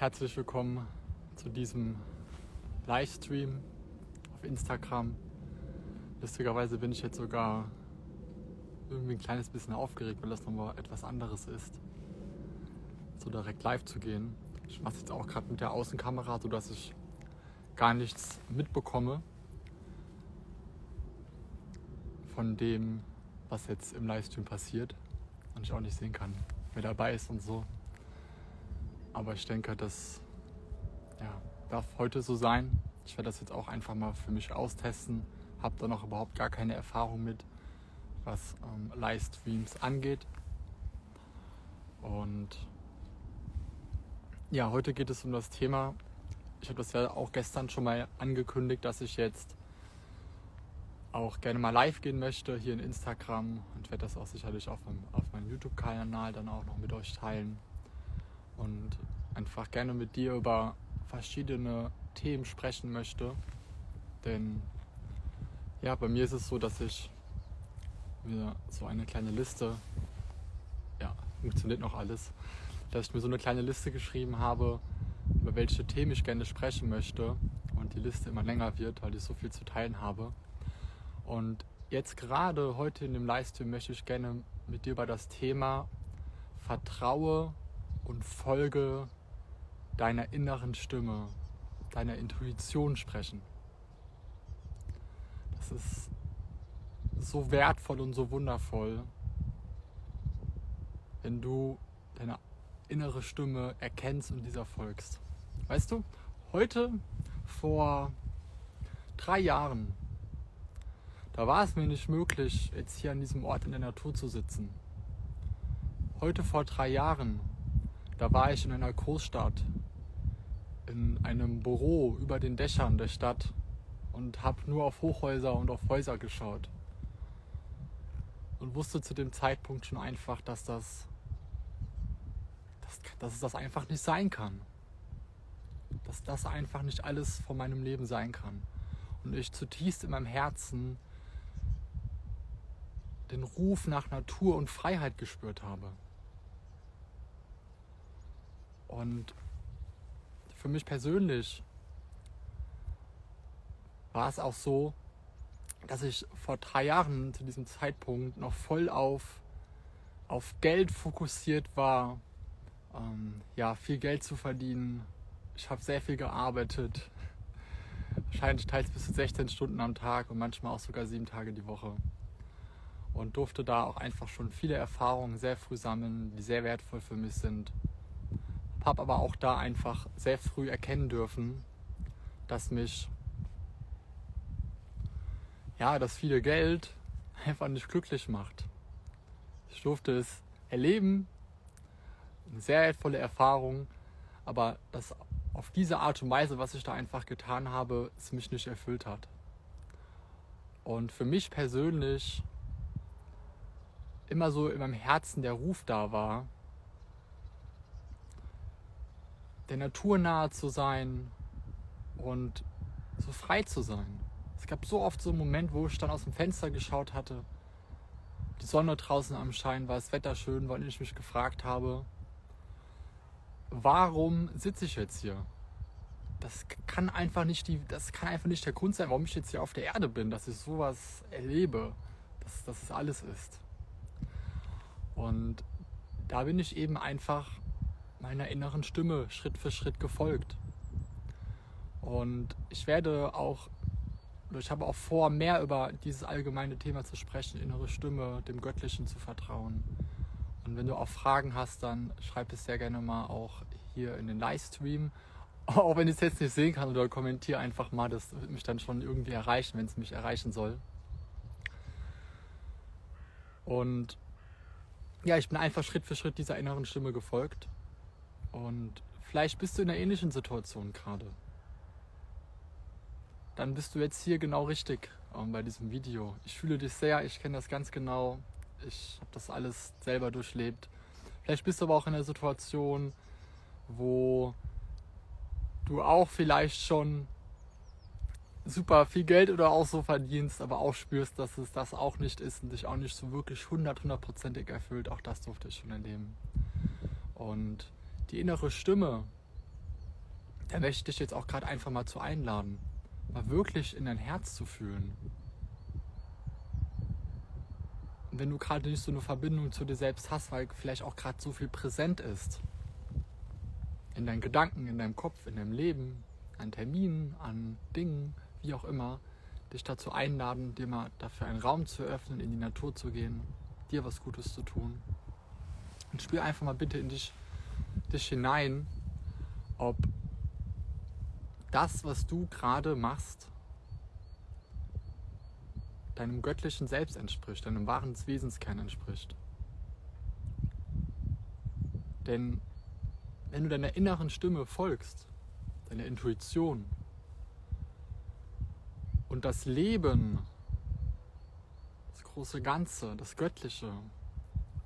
herzlich willkommen zu diesem Livestream auf Instagram. Lustigerweise bin ich jetzt sogar irgendwie ein kleines bisschen aufgeregt, weil das nochmal etwas anderes ist, so direkt live zu gehen. Ich mache es jetzt auch gerade mit der Außenkamera, sodass ich gar nichts mitbekomme von dem, was jetzt im Livestream passiert und ich auch nicht sehen kann, wer dabei ist und so. Aber ich denke, das ja, darf heute so sein. Ich werde das jetzt auch einfach mal für mich austesten. Habe da noch überhaupt gar keine Erfahrung mit, was ähm, Livestreams angeht. Und ja, heute geht es um das Thema. Ich habe das ja auch gestern schon mal angekündigt, dass ich jetzt auch gerne mal live gehen möchte hier in Instagram und werde das auch sicherlich auf meinem, auf meinem YouTube-Kanal dann auch noch mit euch teilen und einfach gerne mit dir über verschiedene Themen sprechen möchte. Denn ja, bei mir ist es so, dass ich mir so eine kleine Liste, ja, funktioniert noch alles, dass ich mir so eine kleine Liste geschrieben habe, über welche Themen ich gerne sprechen möchte und die Liste immer länger wird, weil ich so viel zu teilen habe. Und jetzt gerade heute in dem Livestream möchte ich gerne mit dir über das Thema Vertraue und folge deiner inneren Stimme, deiner Intuition sprechen. Das ist so wertvoll und so wundervoll, wenn du deine innere Stimme erkennst und dieser folgst. Weißt du, heute vor drei Jahren, da war es mir nicht möglich, jetzt hier an diesem Ort in der Natur zu sitzen. Heute vor drei Jahren da war ich in einer Großstadt, in einem Büro über den Dächern der Stadt und habe nur auf Hochhäuser und auf Häuser geschaut. Und wusste zu dem Zeitpunkt schon einfach, dass das, dass, dass es das einfach nicht sein kann. Dass das einfach nicht alles von meinem Leben sein kann. Und ich zutiefst in meinem Herzen den Ruf nach Natur und Freiheit gespürt habe. Und für mich persönlich war es auch so, dass ich vor drei Jahren zu diesem Zeitpunkt noch voll auf, auf Geld fokussiert war, ähm, ja, viel Geld zu verdienen. Ich habe sehr viel gearbeitet, wahrscheinlich teils bis zu 16 Stunden am Tag und manchmal auch sogar sieben Tage die Woche. Und durfte da auch einfach schon viele Erfahrungen sehr früh sammeln, die sehr wertvoll für mich sind habe aber auch da einfach sehr früh erkennen dürfen, dass mich ja, das viele Geld einfach nicht glücklich macht. Ich durfte es erleben, eine sehr wertvolle Erfahrung, aber das auf diese Art und Weise, was ich da einfach getan habe, es mich nicht erfüllt hat. Und für mich persönlich immer so in meinem Herzen der Ruf da war, der Natur nahe zu sein und so frei zu sein. Es gab so oft so einen Moment, wo ich dann aus dem Fenster geschaut hatte, die Sonne draußen am Schein war, das Wetter schön weil ich mich gefragt habe, warum sitze ich jetzt hier? Das kann einfach nicht die, das kann einfach nicht der Grund sein, warum ich jetzt hier auf der Erde bin, dass ich sowas erlebe, dass, dass es alles ist. Und da bin ich eben einfach meiner inneren Stimme Schritt für Schritt gefolgt. Und ich werde auch, ich habe auch vor, mehr über dieses allgemeine Thema zu sprechen, innere Stimme, dem Göttlichen zu vertrauen. Und wenn du auch Fragen hast, dann schreib es sehr gerne mal auch hier in den Livestream. Auch wenn ich es jetzt nicht sehen kann oder kommentiere einfach mal, das wird mich dann schon irgendwie erreichen, wenn es mich erreichen soll. Und ja, ich bin einfach Schritt für Schritt dieser inneren Stimme gefolgt und vielleicht bist du in einer ähnlichen Situation gerade. Dann bist du jetzt hier genau richtig ähm, bei diesem Video. Ich fühle dich sehr, ich kenne das ganz genau. Ich habe das alles selber durchlebt. Vielleicht bist du aber auch in einer Situation, wo du auch vielleicht schon super viel Geld oder auch so verdienst, aber auch spürst, dass es das auch nicht ist und dich auch nicht so wirklich hundertprozentig erfüllt. Auch das durfte ich schon erleben. Und die innere Stimme, da möchte ich dich jetzt auch gerade einfach mal zu einladen, mal wirklich in dein Herz zu fühlen. Und wenn du gerade nicht so eine Verbindung zu dir selbst hast, weil vielleicht auch gerade so viel präsent ist, in deinen Gedanken, in deinem Kopf, in deinem Leben, an Terminen, an Dingen, wie auch immer, dich dazu einladen, dir mal dafür einen Raum zu öffnen, in die Natur zu gehen, dir was Gutes zu tun. Und spür einfach mal bitte in dich, dich hinein, ob das, was du gerade machst, deinem göttlichen Selbst entspricht, deinem wahren Wesenskern entspricht. Denn wenn du deiner inneren Stimme folgst, deiner Intuition und das Leben, das große Ganze, das Göttliche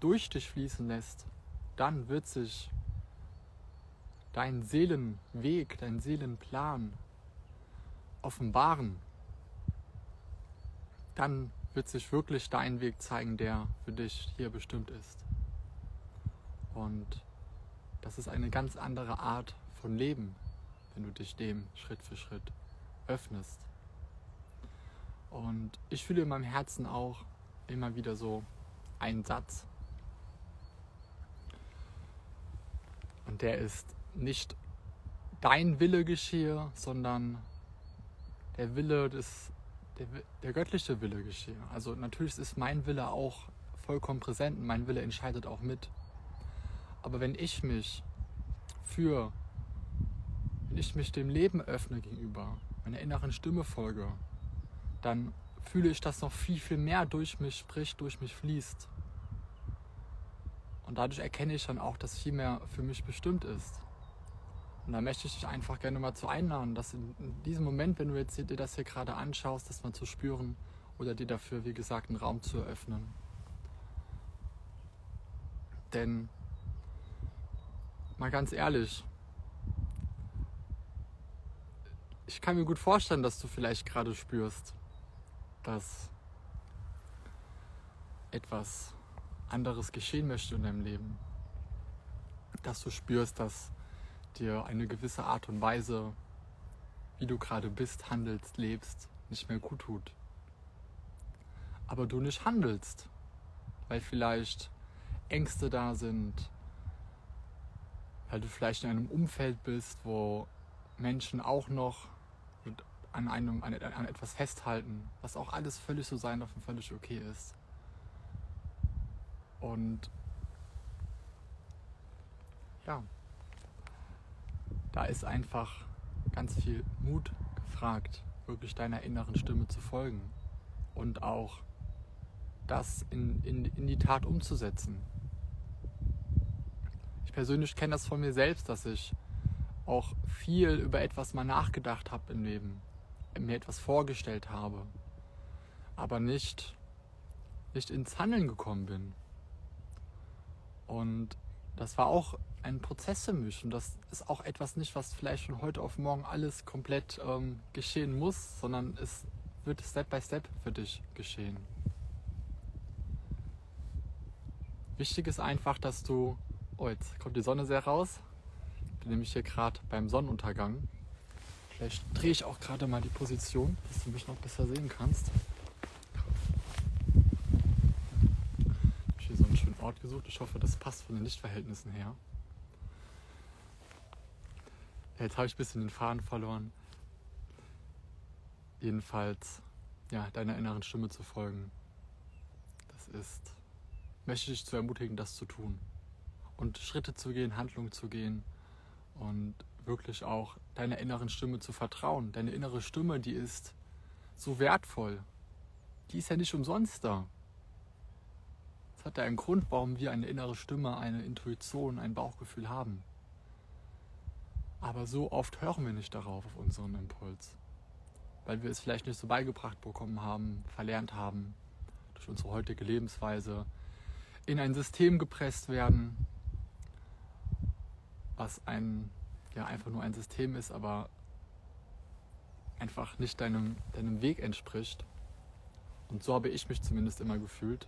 durch dich fließen lässt, dann wird sich dein Seelenweg, dein Seelenplan offenbaren. Dann wird sich wirklich dein Weg zeigen, der für dich hier bestimmt ist. Und das ist eine ganz andere Art von Leben, wenn du dich dem Schritt für Schritt öffnest. Und ich fühle in meinem Herzen auch immer wieder so einen Satz. Und der ist nicht dein Wille geschehe, sondern der Wille des, der, der göttliche Wille geschehe. Also natürlich ist mein Wille auch vollkommen präsent, mein Wille entscheidet auch mit. Aber wenn ich mich für, wenn ich mich dem Leben öffne gegenüber, meiner inneren Stimme folge, dann fühle ich, dass noch viel, viel mehr durch mich spricht, durch mich fließt. Und dadurch erkenne ich dann auch, dass viel mehr für mich bestimmt ist. Und da möchte ich dich einfach gerne mal zu einladen, dass in, diesem Moment, wenn du jetzt dir das hier gerade anschaust, das mal zu spüren oder dir dafür, wie gesagt, einen Raum zu eröffnen. Denn, mal ganz ehrlich, ich kann mir gut vorstellen, dass du vielleicht gerade spürst, dass etwas anderes geschehen möchte in deinem Leben. Dass du spürst, dass dir eine gewisse Art und Weise, wie du gerade bist, handelst, lebst, nicht mehr gut tut. Aber du nicht handelst, weil vielleicht Ängste da sind, weil du vielleicht in einem Umfeld bist, wo Menschen auch noch an, einem, an, an etwas festhalten, was auch alles völlig so sein darf und völlig okay ist. Und ja, da ist einfach ganz viel Mut gefragt, wirklich deiner inneren Stimme zu folgen und auch das in, in, in die Tat umzusetzen. Ich persönlich kenne das von mir selbst, dass ich auch viel über etwas mal nachgedacht habe im Leben, mir etwas vorgestellt habe, aber nicht, nicht ins Handeln gekommen bin. Und das war auch ein Prozess mich und das ist auch etwas nicht, was vielleicht von heute auf morgen alles komplett ähm, geschehen muss, sondern es wird Step by Step für dich geschehen. Wichtig ist einfach, dass du, oh jetzt kommt die Sonne sehr raus, ich bin nämlich hier gerade beim Sonnenuntergang. Vielleicht drehe ich auch gerade mal die Position, dass du mich noch besser sehen kannst. Ort gesucht. Ich hoffe, das passt von den Lichtverhältnissen her. Jetzt habe ich ein bisschen den Faden verloren. Jedenfalls, ja, deiner inneren Stimme zu folgen. Das ist, möchte ich dich zu ermutigen, das zu tun. Und Schritte zu gehen, Handlungen zu gehen und wirklich auch deiner inneren Stimme zu vertrauen. Deine innere Stimme, die ist so wertvoll. Die ist ja nicht umsonst da. Es hat ja einen Grund, warum wir eine innere Stimme, eine Intuition, ein Bauchgefühl haben. Aber so oft hören wir nicht darauf, auf unseren Impuls. Weil wir es vielleicht nicht so beigebracht bekommen haben, verlernt haben, durch unsere heutige Lebensweise in ein System gepresst werden, was ein, ja, einfach nur ein System ist, aber einfach nicht deinem, deinem Weg entspricht. Und so habe ich mich zumindest immer gefühlt.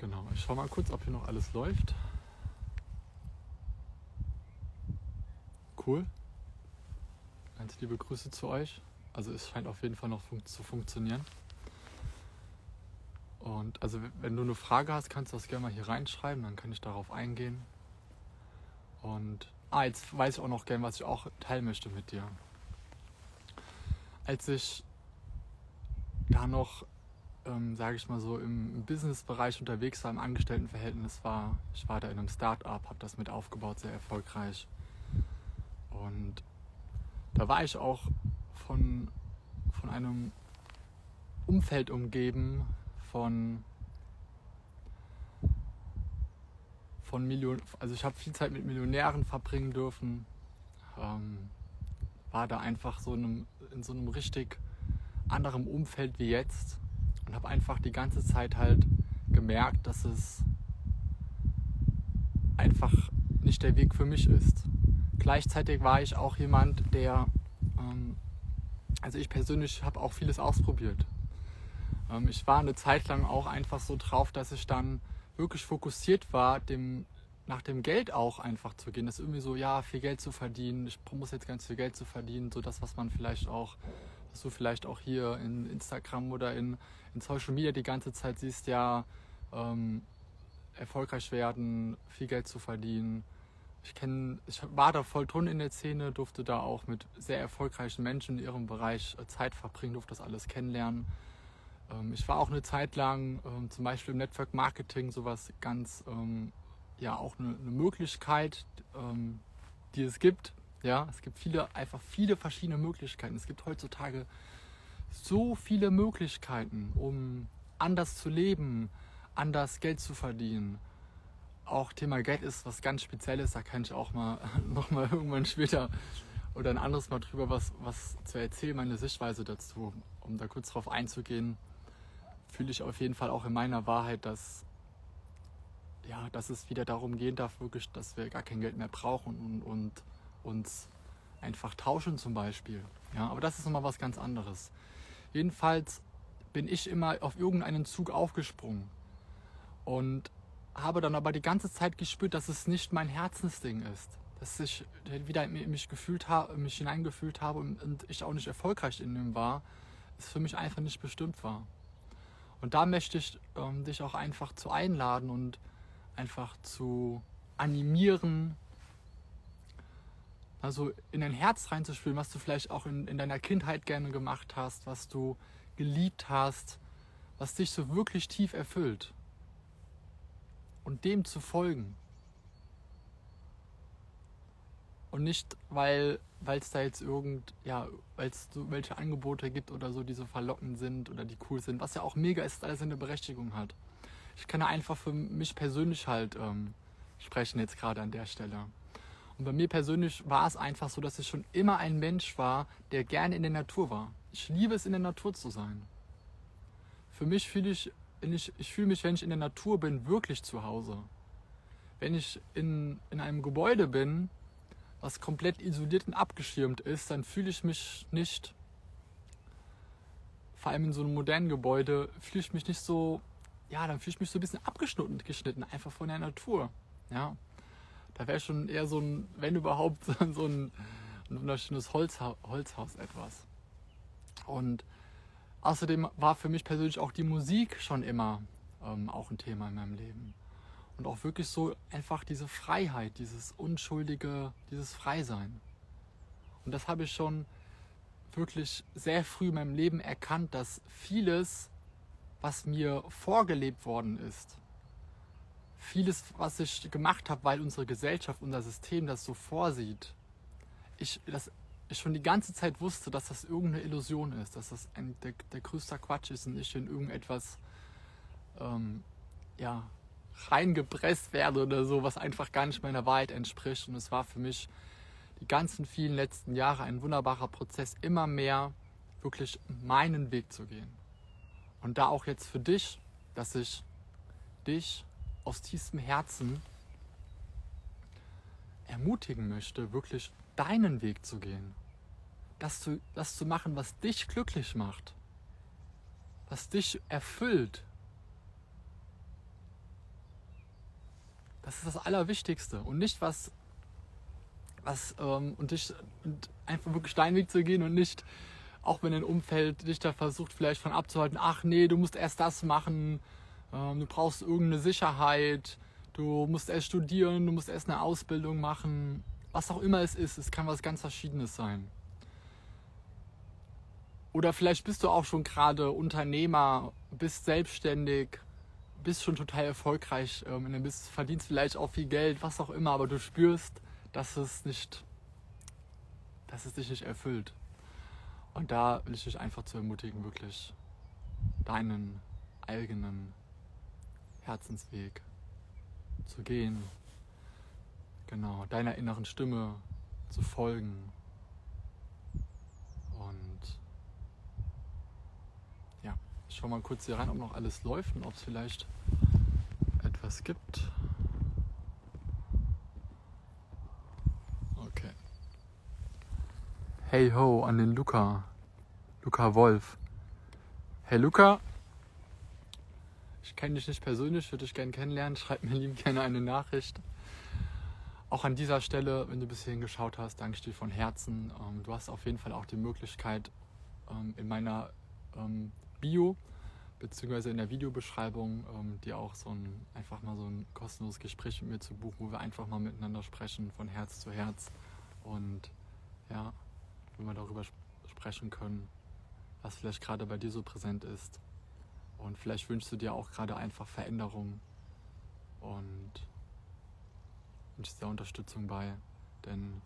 Genau, ich schaue mal kurz, ob hier noch alles läuft. Cool. Ganz liebe Grüße zu euch. Also es scheint auf jeden Fall noch fun zu funktionieren. Und also wenn du eine Frage hast, kannst du das gerne mal hier reinschreiben, dann kann ich darauf eingehen. Und ah, jetzt weiß ich auch noch gerne, was ich auch teilen möchte mit dir. Als ich da noch ähm, sage ich mal so, im, Business-Bereich unterwegs war, im Angestelltenverhältnis war, ich war da in einem Start-up, habe das mit aufgebaut, sehr erfolgreich. Und da war ich auch von, von einem Umfeld umgeben, von von Millionen, also ich habe viel Zeit mit Millionären verbringen dürfen, ähm, war da einfach so in, einem, in so einem richtig anderen Umfeld wie jetzt und habe einfach die ganze Zeit halt gemerkt, dass es einfach nicht der Weg für mich ist. Gleichzeitig war ich auch jemand, der, ähm, also ich persönlich habe auch vieles ausprobiert. Ähm, ich war eine Zeit lang auch einfach so drauf, dass ich dann wirklich fokussiert war, dem, nach dem Geld auch einfach zu gehen. Das ist irgendwie so, ja, viel Geld zu verdienen. Ich muss jetzt ganz viel Geld zu verdienen. So das, was man vielleicht auch, was du vielleicht auch hier in Instagram oder in, in Social Media die ganze Zeit siehst, ja, ähm, erfolgreich werden, viel Geld zu verdienen. Ich kenne, ich war da voll drin in der Szene, durfte da auch mit sehr erfolgreichen Menschen in ihrem Bereich äh, Zeit verbringen, durfte das alles kennenlernen. Ähm, ich war auch eine Zeit lang ähm, zum Beispiel im Network Marketing sowas ganz, ähm, ja, auch eine, eine Möglichkeit, die es gibt. Ja, es gibt viele, einfach viele verschiedene Möglichkeiten. Es gibt heutzutage so viele Möglichkeiten, um anders zu leben, anders Geld zu verdienen. Auch Thema Geld ist was ganz Spezielles, da kann ich auch mal noch mal irgendwann später oder ein anderes Mal drüber was, was zu erzählen, meine Sichtweise dazu, um da kurz drauf einzugehen fühle ich auf jeden Fall auch in meiner Wahrheit, dass, ja, dass es wieder darum gehen darf, wirklich, dass wir gar kein Geld mehr brauchen und, und uns einfach tauschen zum Beispiel. Ja, aber das ist nochmal was ganz anderes. Jedenfalls bin ich immer auf irgendeinen Zug aufgesprungen und habe dann aber die ganze Zeit gespürt, dass es nicht mein Herzensding ist. Dass ich wieder mich, gefühlt habe, mich hineingefühlt habe und ich auch nicht erfolgreich in dem war, es für mich einfach nicht bestimmt war. Und da möchte ich ähm, dich auch einfach zu einladen und einfach zu animieren, also in dein Herz reinzuspüren, was du vielleicht auch in, in deiner Kindheit gerne gemacht hast, was du geliebt hast, was dich so wirklich tief erfüllt. Und dem zu folgen. Und nicht, weil es da jetzt irgend, ja, weil es so welche Angebote gibt oder so, die so verlockend sind oder die cool sind, was ja auch mega ist, alles eine Berechtigung hat. Ich kann ja einfach für mich persönlich halt ähm, sprechen jetzt gerade an der Stelle. Und bei mir persönlich war es einfach so, dass ich schon immer ein Mensch war, der gerne in der Natur war. Ich liebe es, in der Natur zu sein. Für mich fühle ich, ich, ich fühle mich, wenn ich in der Natur bin, wirklich zu Hause. Wenn ich in, in einem Gebäude bin, was komplett isoliert und abgeschirmt ist, dann fühle ich mich nicht, vor allem in so einem modernen Gebäude, fühle ich mich nicht so, ja, dann fühle ich mich so ein bisschen abgeschnitten, geschnitten, einfach von der Natur. Ja, da wäre schon eher so ein, wenn überhaupt, so ein, ein wunderschönes Holzha Holzhaus etwas. Und außerdem war für mich persönlich auch die Musik schon immer ähm, auch ein Thema in meinem Leben und auch wirklich so einfach diese Freiheit, dieses unschuldige, dieses Freisein. Und das habe ich schon wirklich sehr früh in meinem Leben erkannt, dass vieles, was mir vorgelebt worden ist, vieles, was ich gemacht habe, weil unsere Gesellschaft, unser System das so vorsieht, ich, dass ich schon die ganze Zeit wusste, dass das irgendeine Illusion ist, dass das ein, der, der größte Quatsch ist und ich in irgendetwas ähm, ja, reingepresst werde oder so, was einfach gar nicht meiner Wahrheit entspricht. Und es war für mich die ganzen vielen letzten Jahre ein wunderbarer Prozess, immer mehr wirklich meinen Weg zu gehen. Und da auch jetzt für dich, dass ich dich aus tiefstem Herzen ermutigen möchte, wirklich deinen Weg zu gehen. Das zu, das zu machen, was dich glücklich macht, was dich erfüllt, Das ist das Allerwichtigste. Und nicht was, was ähm, und dich und einfach wirklich deinen Weg zu gehen und nicht, auch wenn dein Umfeld dich da versucht, vielleicht von abzuhalten, ach nee, du musst erst das machen, du brauchst irgendeine Sicherheit, du musst erst studieren, du musst erst eine Ausbildung machen, was auch immer es ist, es kann was ganz Verschiedenes sein. Oder vielleicht bist du auch schon gerade Unternehmer, bist selbstständig, bist schon total erfolgreich ähm, Business, verdienst vielleicht auch viel Geld, was auch immer, aber du spürst, dass es nicht, dass es dich nicht erfüllt. Und da will ich dich einfach zu ermutigen, wirklich deinen eigenen Herzensweg zu gehen. Genau, deiner inneren Stimme zu folgen. Und ja, ich schau mal kurz hier rein, ob noch alles läuft und ob es vielleicht etwas gibt. Okay. Hey ho an den Luca. Luca Wolf. Hey Luca, ich kenne dich nicht persönlich, würde dich gerne kennenlernen. Schreib mir lieb gerne eine Nachricht. Auch an dieser Stelle, wenn du bis hierhin geschaut hast, danke ich dir von Herzen. Ähm, du hast auf jeden Fall auch die Möglichkeit, ähm, in meiner ähm, Bio beziehungsweise in der Videobeschreibung dir auch so ein einfach mal so ein kostenloses Gespräch mit mir zu buchen, wo wir einfach mal miteinander sprechen, von Herz zu Herz. Und ja, wenn wir darüber sprechen können, was vielleicht gerade bei dir so präsent ist. Und vielleicht wünschst du dir auch gerade einfach Veränderung und wünschst dir Unterstützung bei. Denn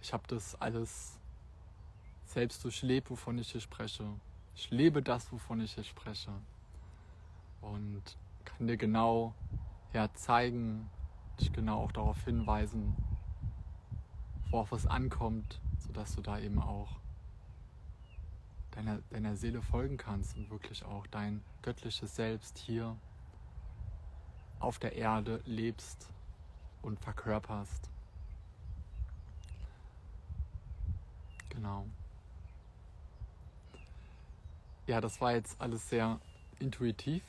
ich habe das alles selbst durchlebt, wovon ich hier spreche. Ich lebe das, wovon ich hier spreche. Und kann dir genau ja, zeigen, dich genau auch darauf hinweisen, worauf es ankommt, sodass du da eben auch deiner, deiner Seele folgen kannst und wirklich auch dein göttliches Selbst hier auf der Erde lebst und verkörperst. Genau. Ja, das war jetzt alles sehr intuitiv.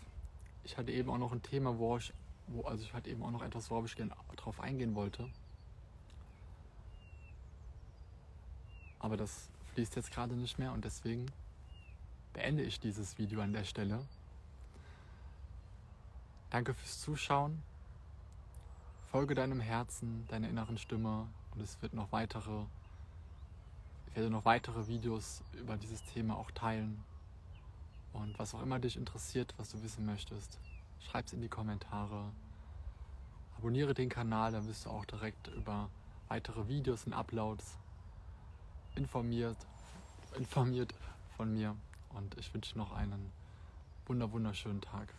Ich hatte eben auch noch ein Thema, wo ich, wo, also ich hatte eben auch noch etwas, worauf ich gerne drauf eingehen wollte. Aber das fließt jetzt gerade nicht mehr und deswegen beende ich dieses Video an der Stelle. Danke fürs Zuschauen. Folge deinem Herzen, deiner inneren Stimme und es wird noch weitere, ich werde noch weitere Videos über dieses Thema auch teilen. Und was auch immer dich interessiert, was du wissen möchtest, schreib es in die Kommentare. Abonniere den Kanal, dann wirst du auch direkt über weitere Videos und Uploads informiert, informiert von mir. Und ich wünsche noch einen wunderschönen Tag.